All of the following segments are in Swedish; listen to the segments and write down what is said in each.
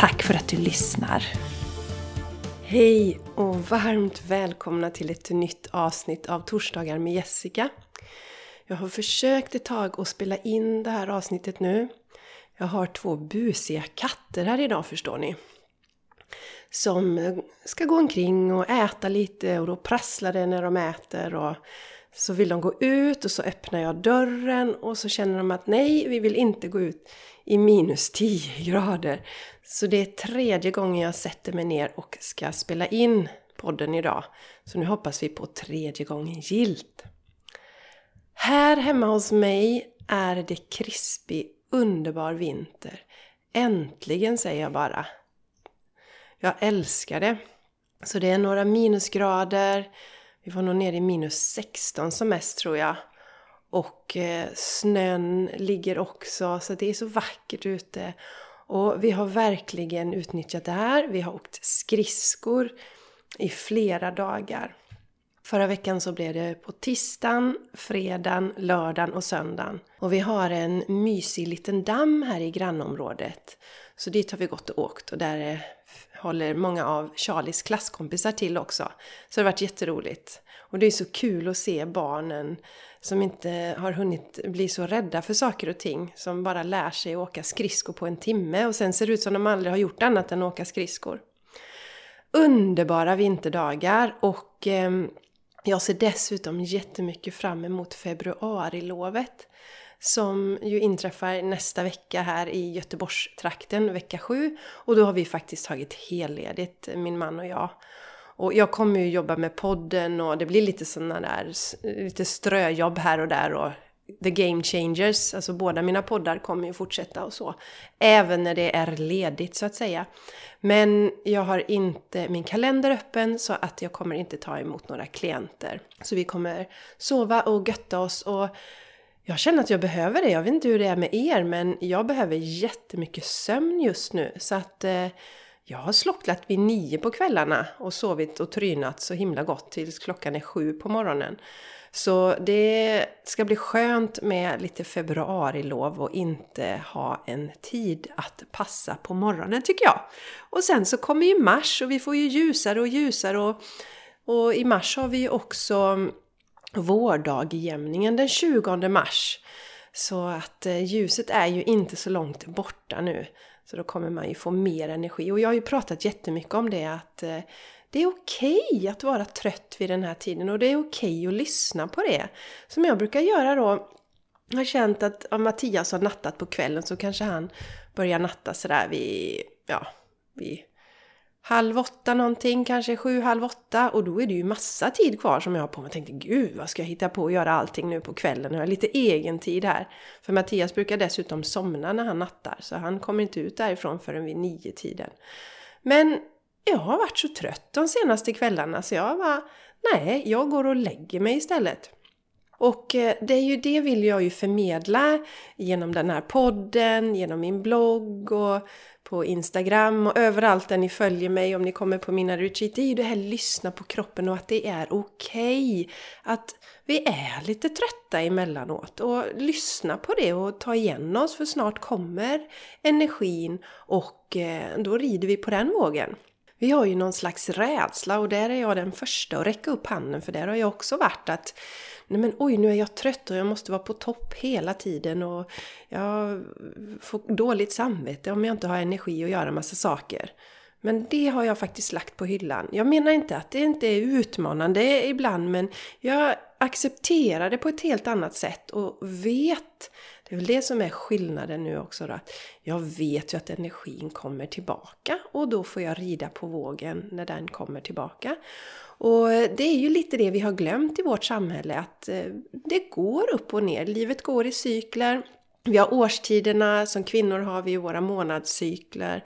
Tack för att du lyssnar! Hej och varmt välkomna till ett nytt avsnitt av Torsdagar med Jessica. Jag har försökt ett tag att spela in det här avsnittet nu. Jag har två busiga katter här idag förstår ni. Som ska gå omkring och äta lite och då prasslar det när de äter och så vill de gå ut och så öppnar jag dörren och så känner de att nej, vi vill inte gå ut i minus 10 grader. Så det är tredje gången jag sätter mig ner och ska spela in podden idag. Så nu hoppas vi på tredje gången gilt. Här hemma hos mig är det krispig, underbar vinter. Äntligen säger jag bara. Jag älskar det. Så det är några minusgrader. Vi var nog nere i minus 16 som mest tror jag. Och eh, snön ligger också, så det är så vackert ute. Och vi har verkligen utnyttjat det här. Vi har åkt skridskor i flera dagar. Förra veckan så blev det på tisdagen, fredagen, lördagen och söndagen. Och vi har en mysig liten damm här i grannområdet. Så dit har vi gått och åkt och där är håller många av Charlies klasskompisar till också. Så det har varit jätteroligt. Och det är så kul att se barnen som inte har hunnit bli så rädda för saker och ting. Som bara lär sig åka skridskor på en timme och sen ser det ut som de aldrig har gjort annat än åka skridskor. Underbara vinterdagar och eh, jag ser dessutom jättemycket fram emot februarilovet. Som ju inträffar nästa vecka här i Göteborgstrakten, vecka 7. Och då har vi faktiskt tagit helledigt, min man och jag. Och jag kommer ju jobba med podden och det blir lite sådana där, lite ströjobb här och där och The Game Changers, alltså båda mina poddar kommer ju fortsätta och så. Även när det är ledigt så att säga. Men jag har inte min kalender öppen så att jag kommer inte ta emot några klienter. Så vi kommer sova och götta oss och jag känner att jag behöver det. Jag vet inte hur det är med er men jag behöver jättemycket sömn just nu. Så att eh, jag har slocknat vid nio på kvällarna och sovit och trynat så himla gott tills klockan är sju på morgonen. Så det ska bli skönt med lite februarilov och inte ha en tid att passa på morgonen tycker jag. Och sen så kommer ju mars och vi får ju ljusare och ljusare och, och i mars har vi ju också vårdagjämningen den 20 mars. Så att eh, ljuset är ju inte så långt borta nu. Så då kommer man ju få mer energi. Och jag har ju pratat jättemycket om det att eh, det är okej okay att vara trött vid den här tiden och det är okej okay att lyssna på det. Som jag brukar göra då, jag har känt att om Mattias har nattat på kvällen så kanske han börjar natta sådär vid, ja, vid halv åtta någonting, kanske sju, halv åtta. Och då är det ju massa tid kvar som jag har på mig. Jag tänkte gud vad ska jag hitta på att göra allting nu på kvällen? Jag har lite egen tid här. För Mattias brukar dessutom somna när han nattar. Så han kommer inte ut därifrån förrän vid nio tiden. Men jag har varit så trött de senaste kvällarna så jag var... nej, jag går och lägger mig istället. Och eh, det är ju det vill jag ju förmedla genom den här podden, genom min blogg och på Instagram och överallt där ni följer mig om ni kommer på mina retreat. Det är ju det här lyssna på kroppen och att det är okej. Okay. Att vi är lite trötta emellanåt och lyssna på det och ta igen oss för snart kommer energin och eh, då rider vi på den vågen. Vi har ju någon slags rädsla och där är jag den första att räcka upp handen för där har jag också varit att nej men oj nu är jag trött och jag måste vara på topp hela tiden och jag får dåligt samvete om jag inte har energi att göra massa saker. Men det har jag faktiskt lagt på hyllan. Jag menar inte att det inte är utmanande ibland men jag accepterar det på ett helt annat sätt och vet det är väl det som är skillnaden nu också då. Jag vet ju att energin kommer tillbaka och då får jag rida på vågen när den kommer tillbaka. Och eh, det är ju lite det vi har glömt i vårt samhälle att eh, det går upp och ner. Livet går i cykler. Vi har årstiderna, som kvinnor har vi våra månadscykler.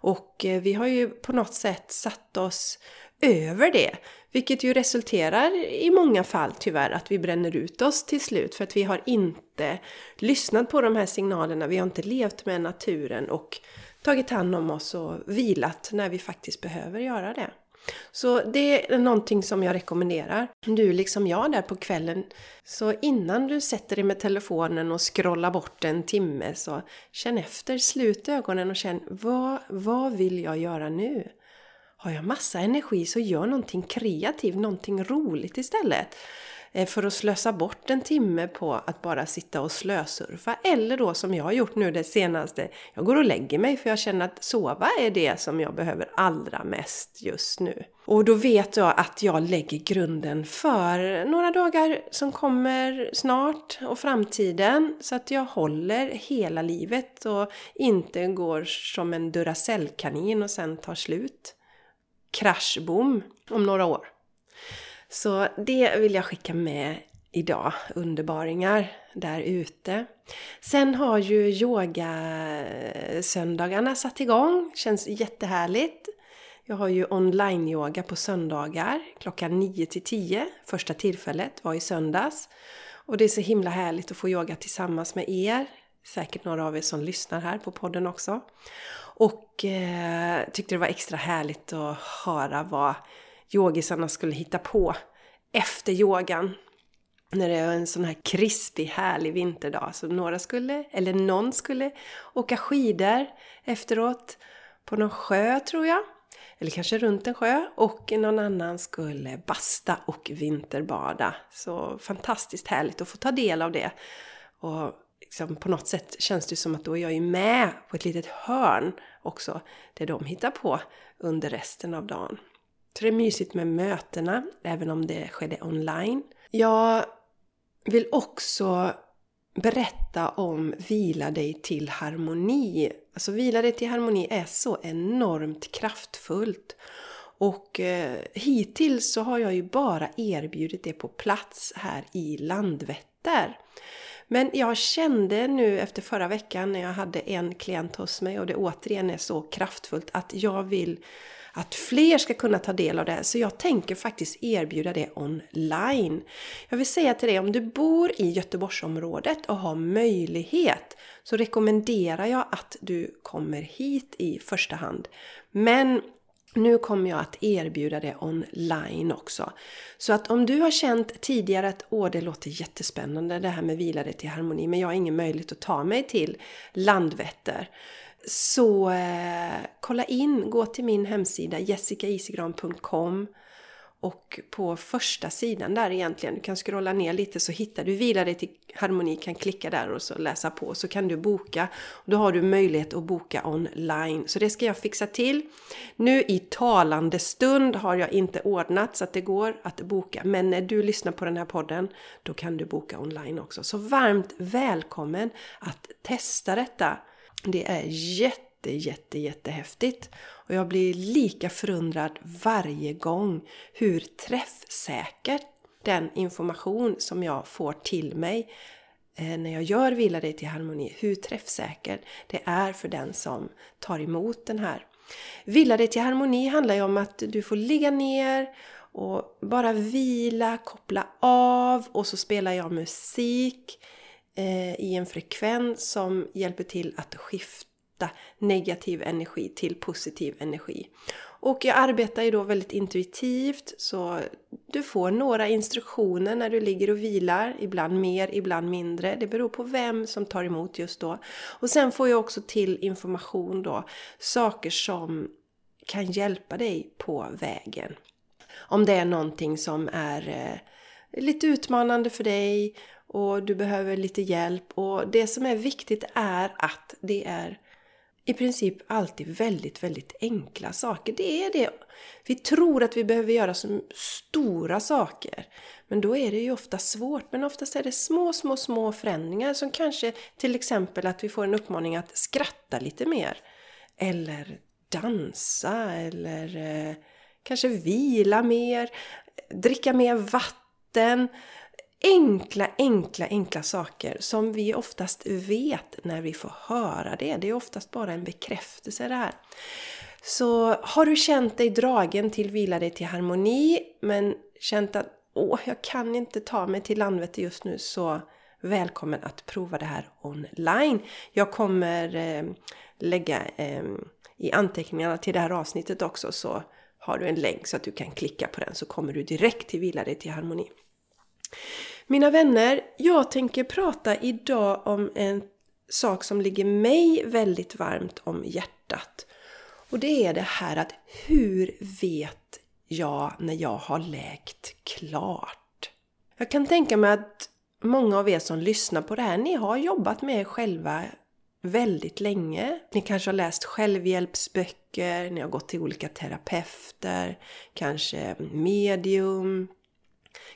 Och eh, vi har ju på något sätt satt oss över det. Vilket ju resulterar i många fall tyvärr att vi bränner ut oss till slut för att vi har inte lyssnat på de här signalerna, vi har inte levt med naturen och tagit hand om oss och vilat när vi faktiskt behöver göra det. Så det är någonting som jag rekommenderar. Du liksom jag där på kvällen, så innan du sätter dig med telefonen och scrollar bort en timme så känn efter, slut ögonen och känn vad, vad vill jag göra nu? Har jag massa energi så gör någonting kreativt, någonting roligt istället. Eh, för att slösa bort en timme på att bara sitta och slösurfa. Eller då som jag har gjort nu det senaste, jag går och lägger mig för jag känner att sova är det som jag behöver allra mest just nu. Och då vet jag att jag lägger grunden för några dagar som kommer snart och framtiden. Så att jag håller hela livet och inte går som en Duracellkanin och sen tar slut kraschboom om några år. Så det vill jag skicka med idag, underbaringar där ute. Sen har ju yogasöndagarna satt igång, känns jättehärligt. Jag har ju online-yoga på söndagar klockan 9 till 10. Första tillfället var i söndags. Och det är så himla härligt att få yoga tillsammans med er. Säkert några av er som lyssnar här på podden också. Och eh, tyckte det var extra härligt att höra vad yogisarna skulle hitta på efter yogan. När det var en sån här krispig, härlig vinterdag. Så några skulle, eller någon skulle åka skidor efteråt på någon sjö tror jag. Eller kanske runt en sjö. Och någon annan skulle basta och vinterbada. Så fantastiskt härligt att få ta del av det. Och liksom på något sätt känns det som att då är jag ju med på ett litet hörn också. Det de hittar på under resten av dagen. Så det är mysigt med mötena, även om det skedde online. Jag vill också berätta om Vila dig till harmoni. Alltså Vila dig till harmoni är så enormt kraftfullt. Och eh, hittills så har jag ju bara erbjudit det på plats här i Landvetter. Men jag kände nu efter förra veckan när jag hade en klient hos mig och det återigen är så kraftfullt att jag vill att fler ska kunna ta del av det. Så jag tänker faktiskt erbjuda det online. Jag vill säga till dig, om du bor i Göteborgsområdet och har möjlighet så rekommenderar jag att du kommer hit i första hand. Men nu kommer jag att erbjuda det online också. Så att om du har känt tidigare att åh, det låter jättespännande det här med vilade till harmoni, men jag har ingen möjlighet att ta mig till Landvetter. Så eh, kolla in, gå till min hemsida jessicaisigran.com och på första sidan där egentligen, du kan scrolla ner lite så hittar du vila dig till Harmoni, kan klicka där och så läsa på så kan du boka. Då har du möjlighet att boka online. Så det ska jag fixa till. Nu i talande stund har jag inte ordnat så att det går att boka. Men när du lyssnar på den här podden, då kan du boka online också. Så varmt välkommen att testa detta! Det är jätte, jätte, jättehäftigt. Och jag blir lika förundrad varje gång hur träffsäker den information som jag får till mig eh, när jag gör Vila dig till harmoni, hur träffsäker det är för den som tar emot den här. Vila dig till harmoni handlar ju om att du får ligga ner och bara vila, koppla av och så spelar jag musik eh, i en frekvens som hjälper till att skifta negativ energi till positiv energi. Och jag arbetar ju då väldigt intuitivt så du får några instruktioner när du ligger och vilar. Ibland mer, ibland mindre. Det beror på vem som tar emot just då. Och sen får jag också till information då. Saker som kan hjälpa dig på vägen. Om det är någonting som är eh, lite utmanande för dig och du behöver lite hjälp. Och det som är viktigt är att det är i princip alltid väldigt, väldigt enkla saker. Det är det. Vi tror att vi behöver göra så stora saker. Men då är det ju ofta svårt. Men oftast är det små, små, små förändringar som kanske till exempel att vi får en uppmaning att skratta lite mer. Eller dansa eller eh, kanske vila mer, dricka mer vatten enkla, enkla, enkla saker som vi oftast vet när vi får höra det. Det är oftast bara en bekräftelse det här. Så har du känt dig dragen till vila dig till harmoni men känt att åh, jag kan inte ta mig till Landvetter just nu så välkommen att prova det här online. Jag kommer eh, lägga eh, i anteckningarna till det här avsnittet också så har du en länk så att du kan klicka på den så kommer du direkt till Vila dig till harmoni. Mina vänner, jag tänker prata idag om en sak som ligger mig väldigt varmt om hjärtat. Och det är det här att hur vet jag när jag har läkt klart? Jag kan tänka mig att många av er som lyssnar på det här, ni har jobbat med er själva väldigt länge. Ni kanske har läst självhjälpsböcker, ni har gått till olika terapeuter, kanske medium,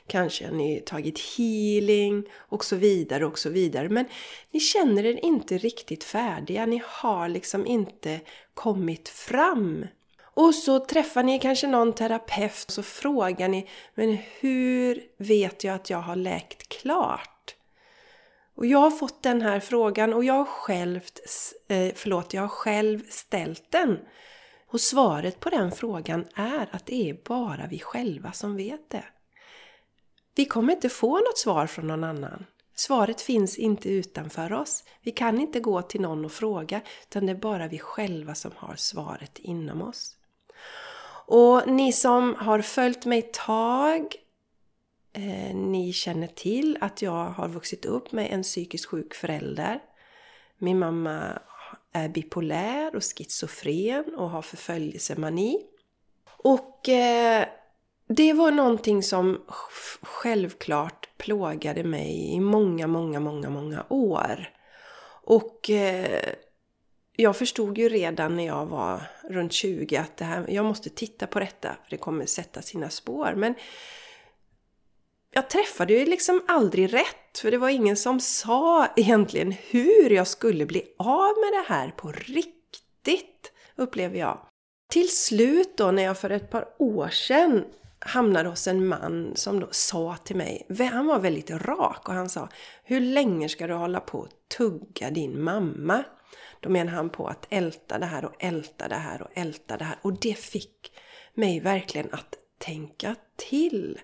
kanske har ni tagit healing och så vidare och så vidare. Men ni känner er inte riktigt färdiga, ni har liksom inte kommit fram. Och så träffar ni kanske någon terapeut och så frågar ni Men hur vet jag att jag har läkt klart? Och jag har fått den här frågan och jag har själv, eh, förlåt, jag har själv ställt den. Och svaret på den frågan är att det är bara vi själva som vet det. Vi kommer inte få något svar från någon annan. Svaret finns inte utanför oss. Vi kan inte gå till någon och fråga, utan det är bara vi själva som har svaret inom oss. Och ni som har följt mig ett tag, eh, ni känner till att jag har vuxit upp med en psykiskt sjuk förälder. Min mamma är bipolär och schizofren och har förföljelsemani. Och eh, det var någonting som självklart plågade mig i många, många, många, många år. Och eh, jag förstod ju redan när jag var runt 20 att det här, jag måste titta på detta, för det kommer sätta sina spår. Men jag träffade ju liksom aldrig rätt, för det var ingen som sa egentligen hur jag skulle bli av med det här på riktigt, upplever jag. Till slut då, när jag för ett par år sedan hamnade hos en man som då sa till mig, han var väldigt rak och han sa Hur länge ska du hålla på att tugga din mamma? Då menar han på att älta det här och älta det här och älta det här. Och det fick mig verkligen att tänka till.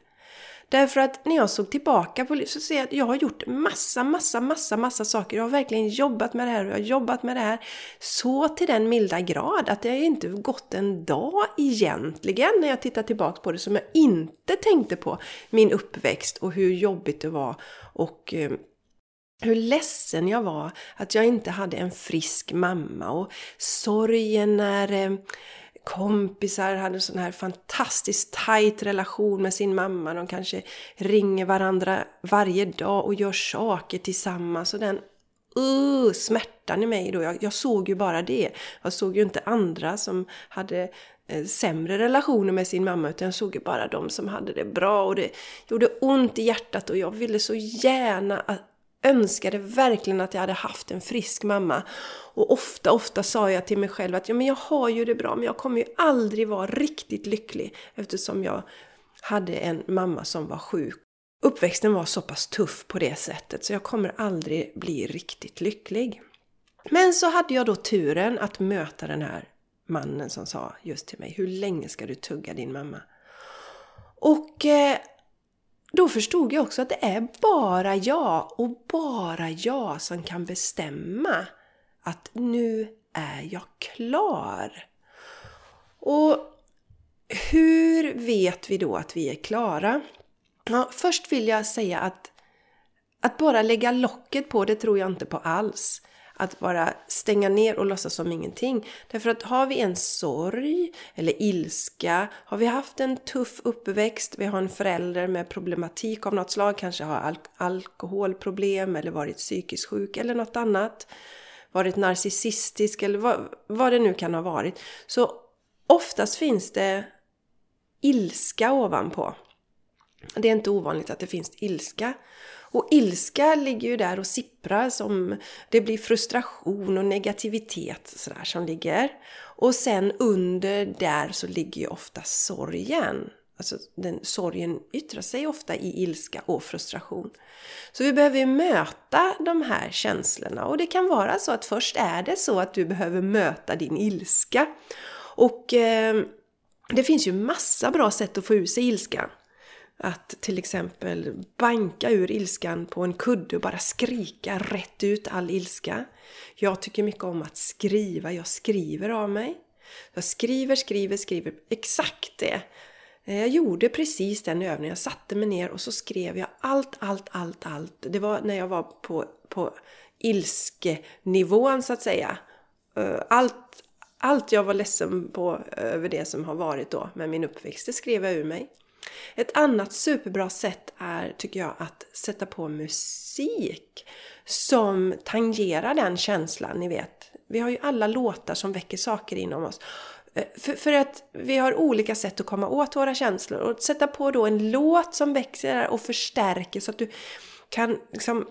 Därför att när jag såg tillbaka på livet så ser jag att jag har gjort massa, massa, massa, massa saker. Jag har verkligen jobbat med det här och jag har jobbat med det här så till den milda grad att det har inte gått en dag egentligen när jag tittar tillbaka på det som jag inte tänkte på min uppväxt och hur jobbigt det var och eh, hur ledsen jag var att jag inte hade en frisk mamma och sorgen när eh, kompisar hade en sån här fantastiskt tight relation med sin mamma. De kanske ringer varandra varje dag och gör saker tillsammans. Och den uh, smärtan i mig då, jag, jag såg ju bara det. Jag såg ju inte andra som hade eh, sämre relationer med sin mamma utan jag såg ju bara de som hade det bra och det gjorde ont i hjärtat och jag ville så gärna att önskade verkligen att jag hade haft en frisk mamma. Och ofta, ofta sa jag till mig själv att ja, men jag har ju det bra men jag kommer ju aldrig vara riktigt lycklig eftersom jag hade en mamma som var sjuk. Uppväxten var så pass tuff på det sättet så jag kommer aldrig bli riktigt lycklig. Men så hade jag då turen att möta den här mannen som sa just till mig Hur länge ska du tugga din mamma? Och eh, då förstod jag också att det är bara jag och bara jag som kan bestämma att nu är jag klar. Och hur vet vi då att vi är klara? Ja, först vill jag säga att att bara lägga locket på det tror jag inte på alls att bara stänga ner och låtsas som ingenting. Därför att har vi en sorg eller ilska, har vi haft en tuff uppväxt, vi har en förälder med problematik av något slag, kanske har alk alkoholproblem eller varit psykiskt sjuk eller något annat, varit narcissistisk eller vad, vad det nu kan ha varit. Så oftast finns det ilska ovanpå. Det är inte ovanligt att det finns ilska. Och ilska ligger ju där och sipprar som det blir frustration och negativitet sådär som ligger. Och sen under där så ligger ju ofta sorgen. Alltså den sorgen yttrar sig ofta i ilska och frustration. Så vi behöver möta de här känslorna och det kan vara så att först är det så att du behöver möta din ilska. Och eh, det finns ju massa bra sätt att få ur sig ilskan. Att till exempel banka ur ilskan på en kudde och bara skrika rätt ut all ilska. Jag tycker mycket om att skriva, jag skriver av mig. Jag skriver, skriver, skriver. Exakt det! Eh, jag gjorde precis den övningen. Jag satte mig ner och så skrev jag allt, allt, allt, allt. Det var när jag var på, på ilskenivån så att säga. Eh, allt, allt jag var ledsen på eh, över det som har varit då med min uppväxt, det skrev jag ur mig. Ett annat superbra sätt är, tycker jag, att sätta på musik som tangerar den känslan, ni vet. Vi har ju alla låtar som väcker saker inom oss. Eh, för, för, att vi har olika sätt att komma åt våra känslor. Och sätta på då en låt som växer och förstärker så att du kan liksom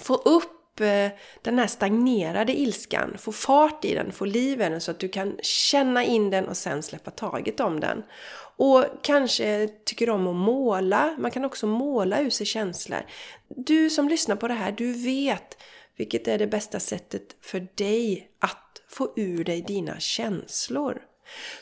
få upp eh, den här stagnerade ilskan, få fart i den, få liv i den så att du kan känna in den och sen släppa taget om den. Och kanske tycker om att måla. Man kan också måla ur sig känslor. Du som lyssnar på det här, du vet vilket är det bästa sättet för dig att få ur dig dina känslor.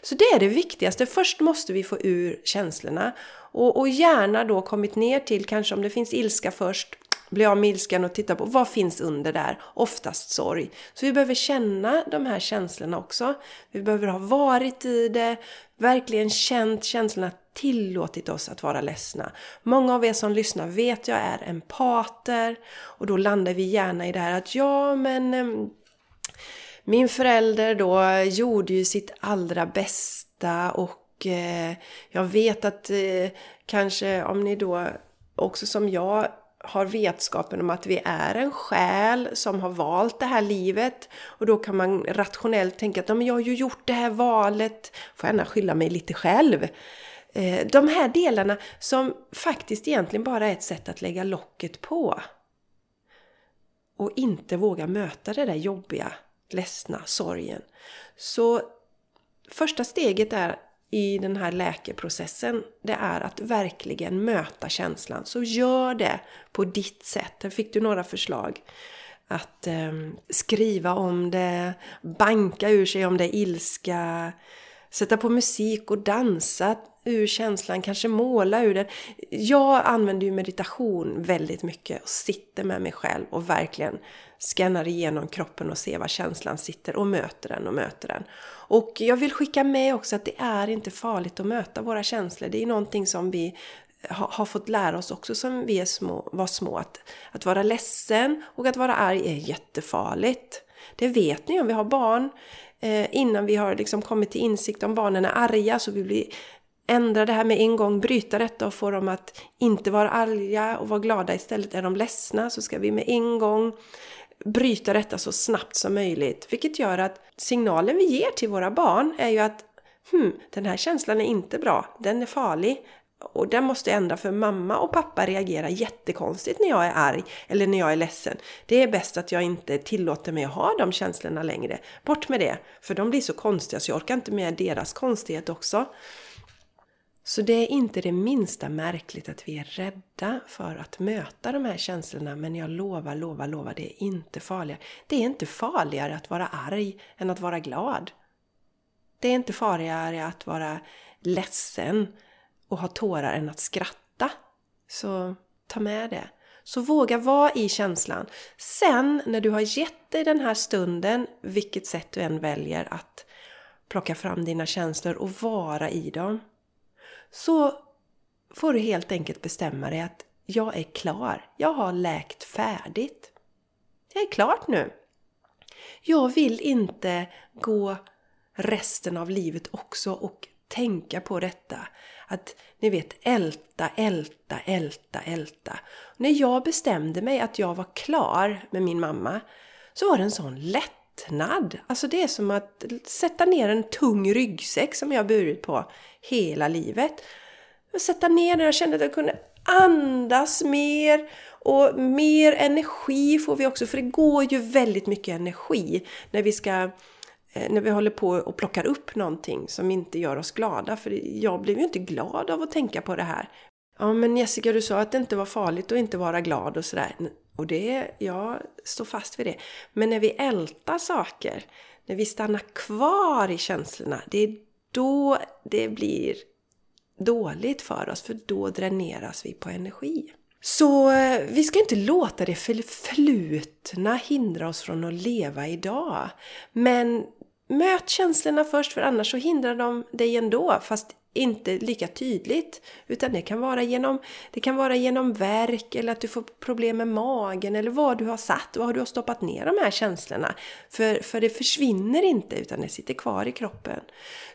Så det är det viktigaste. Först måste vi få ur känslorna. Och, och gärna då kommit ner till, kanske om det finns ilska först, bli av med ilskan och titta på vad finns under där? Oftast sorg. Så vi behöver känna de här känslorna också. Vi behöver ha varit i det, verkligen känt känslorna, tillåtit oss att vara ledsna. Många av er som lyssnar vet jag är empater och då landar vi gärna i det här att ja men min förälder då gjorde ju sitt allra bästa och eh, jag vet att eh, kanske om ni då också som jag har vetskapen om att vi är en själ som har valt det här livet och då kan man rationellt tänka att jag har ju gjort det här valet, får gärna skylla mig lite själv. Eh, de här delarna som faktiskt egentligen bara är ett sätt att lägga locket på. Och inte våga möta det där jobbiga, ledsna, sorgen. Så första steget är i den här läkeprocessen, det är att verkligen möta känslan. Så gör det på ditt sätt. Här fick du några förslag. Att eh, skriva om det, banka ur sig om det är ilska, sätta på musik och dansa ur känslan, kanske måla ur den. Jag använder ju meditation väldigt mycket och sitter med mig själv och verkligen scannar igenom kroppen och ser var känslan sitter och möter den och möter den. Och jag vill skicka med också att det är inte farligt att möta våra känslor. Det är någonting som vi har fått lära oss också som vi är små, var små. Att, att vara ledsen och att vara arg är jättefarligt. Det vet ni om vi har barn. Eh, innan vi har liksom kommit till insikt om barnen är arga så vill blir ändra det här med en gång, bryta detta och få dem att inte vara arga och vara glada istället. Är de ledsna så ska vi med en gång bryta detta så snabbt som möjligt. Vilket gör att signalen vi ger till våra barn är ju att hmm, den här känslan är inte bra, den är farlig. Och den måste jag ändra för mamma och pappa reagerar jättekonstigt när jag är arg eller när jag är ledsen. Det är bäst att jag inte tillåter mig att ha de känslorna längre. Bort med det! För de blir så konstiga så jag orkar inte med deras konstighet också. Så det är inte det minsta märkligt att vi är rädda för att möta de här känslorna men jag lovar, lovar, lovar, det är inte farligare. Det är inte farligare att vara arg än att vara glad. Det är inte farligare att vara ledsen och ha tårar än att skratta. Så ta med det. Så våga vara i känslan. Sen när du har gett dig den här stunden, vilket sätt du än väljer att plocka fram dina känslor och vara i dem så får du helt enkelt bestämma dig att jag är klar. Jag har läkt färdigt. Jag är klart nu. Jag vill inte gå resten av livet också och tänka på detta. Att ni vet älta, älta, älta, älta. När jag bestämde mig att jag var klar med min mamma så var det en sån lättnad. Alltså det är som att sätta ner en tung ryggsäck som jag burit på hela livet. Sätta ner den, jag kände att jag kunde andas mer och mer energi får vi också, för det går ju väldigt mycket energi när vi ska Eh, när vi håller på och plockar upp någonting som inte gör oss glada. För jag blev ju inte glad av att tänka på det här. Ja men Jessica du sa att det inte var farligt att inte vara glad och sådär. Och det, jag står fast vid det. Men när vi ältar saker, när vi stannar kvar i känslorna, det är då det blir dåligt för oss. För då dräneras vi på energi. Så eh, vi ska inte låta det förflutna hindra oss från att leva idag. Men möt känslorna först för annars så hindrar de dig ändå. Fast inte lika tydligt. Utan det kan vara genom, det kan vara genom verk eller att du får problem med magen eller vad du har satt, vad du har stoppat ner de här känslorna. För, för det försvinner inte utan det sitter kvar i kroppen.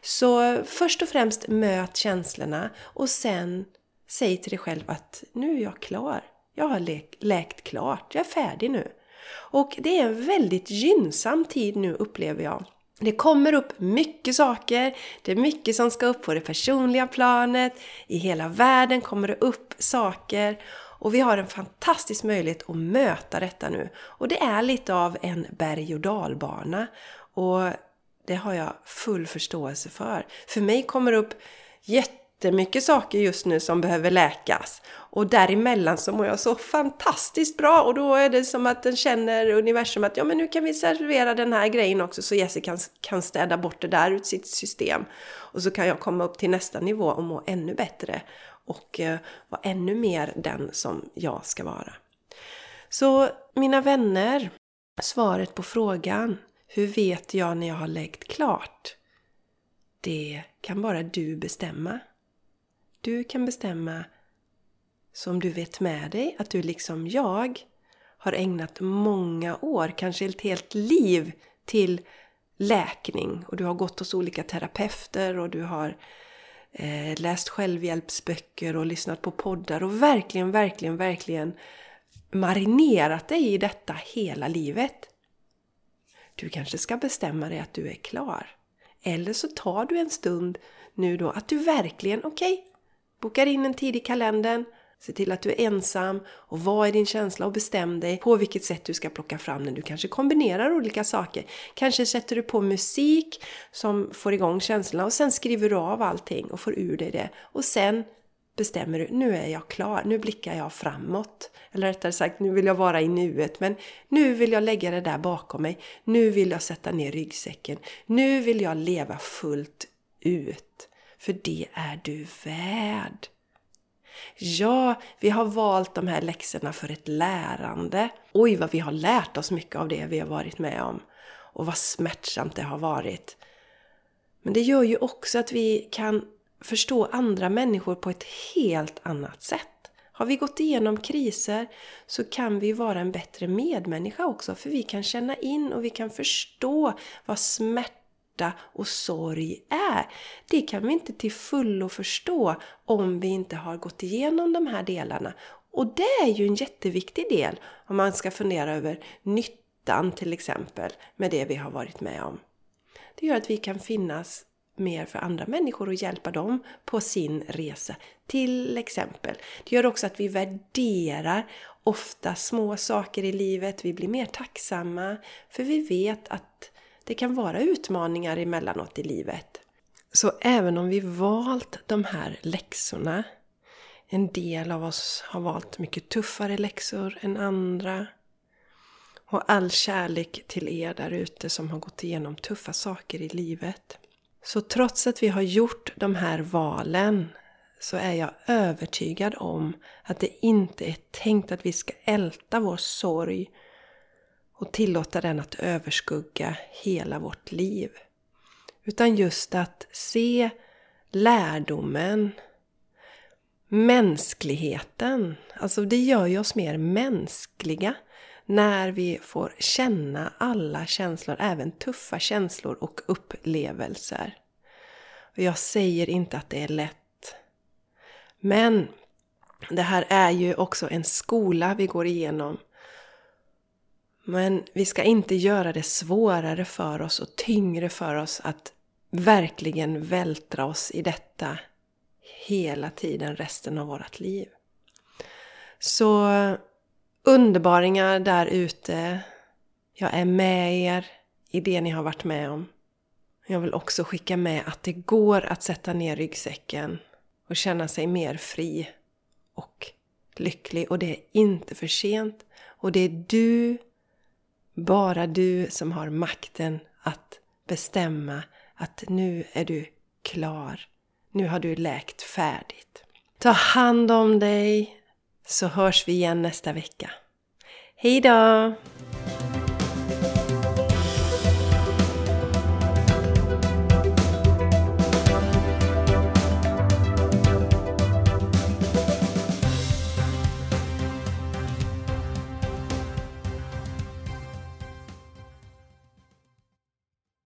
Så först och främst möt känslorna och sen säg till dig själv att nu är jag klar. Jag har läkt klart, jag är färdig nu. Och det är en väldigt gynnsam tid nu upplever jag. Det kommer upp mycket saker, det är mycket som ska upp på det personliga planet, i hela världen kommer det upp saker och vi har en fantastisk möjlighet att möta detta nu. Och det är lite av en berg och dalbana och det har jag full förståelse för. För mig kommer det upp jätte jättemycket saker just nu som behöver läkas. Och däremellan så mår jag så fantastiskt bra och då är det som att den känner universum att ja men nu kan vi servera den här grejen också så Jessica kan, kan städa bort det där ur sitt system. Och så kan jag komma upp till nästa nivå och må ännu bättre och eh, vara ännu mer den som jag ska vara. Så mina vänner, svaret på frågan hur vet jag när jag har läkt klart? Det kan bara du bestämma. Du kan bestämma som du vet med dig att du liksom jag har ägnat många år, kanske ett helt liv till läkning och du har gått hos olika terapeuter och du har eh, läst självhjälpsböcker och lyssnat på poddar och verkligen, verkligen, verkligen marinerat dig i detta hela livet. Du kanske ska bestämma dig att du är klar. Eller så tar du en stund nu då att du verkligen, okej, okay, Bokar in en tid i kalendern, se till att du är ensam och vad är din känsla och bestäm dig på vilket sätt du ska plocka fram den. Du kanske kombinerar olika saker. Kanske sätter du på musik som får igång känslorna och sen skriver du av allting och får ur dig det. Och sen bestämmer du, nu är jag klar, nu blickar jag framåt. Eller rättare sagt, nu vill jag vara i nuet, men nu vill jag lägga det där bakom mig. Nu vill jag sätta ner ryggsäcken. Nu vill jag leva fullt ut. För det är du värd. Ja, vi har valt de här läxorna för ett lärande. Oj, vad vi har lärt oss mycket av det vi har varit med om. Och vad smärtsamt det har varit. Men det gör ju också att vi kan förstå andra människor på ett helt annat sätt. Har vi gått igenom kriser så kan vi vara en bättre medmänniska också. För vi kan känna in och vi kan förstå vad smärta smärta och sorg är. Det kan vi inte till fullo förstå om vi inte har gått igenom de här delarna. Och det är ju en jätteviktig del om man ska fundera över nyttan till exempel med det vi har varit med om. Det gör att vi kan finnas mer för andra människor och hjälpa dem på sin resa. Till exempel. Det gör också att vi värderar ofta små saker i livet. Vi blir mer tacksamma för vi vet att det kan vara utmaningar emellanåt i livet. Så även om vi valt de här läxorna, en del av oss har valt mycket tuffare läxor än andra, och all kärlek till er där ute som har gått igenom tuffa saker i livet. Så trots att vi har gjort de här valen så är jag övertygad om att det inte är tänkt att vi ska älta vår sorg och tillåta den att överskugga hela vårt liv. Utan just att se lärdomen, mänskligheten. Alltså det gör ju oss mer mänskliga när vi får känna alla känslor, även tuffa känslor och upplevelser. Och jag säger inte att det är lätt. Men det här är ju också en skola vi går igenom men vi ska inte göra det svårare för oss och tyngre för oss att verkligen vältra oss i detta hela tiden resten av vårt liv. Så underbaringar där ute. Jag är med er i det ni har varit med om. Jag vill också skicka med att det går att sätta ner ryggsäcken och känna sig mer fri och lycklig. Och det är inte för sent. Och det är du, bara du, som har makten att bestämma att nu är du klar. Nu har du läkt färdigt. Ta hand om dig så hörs vi igen nästa vecka. Hejdå!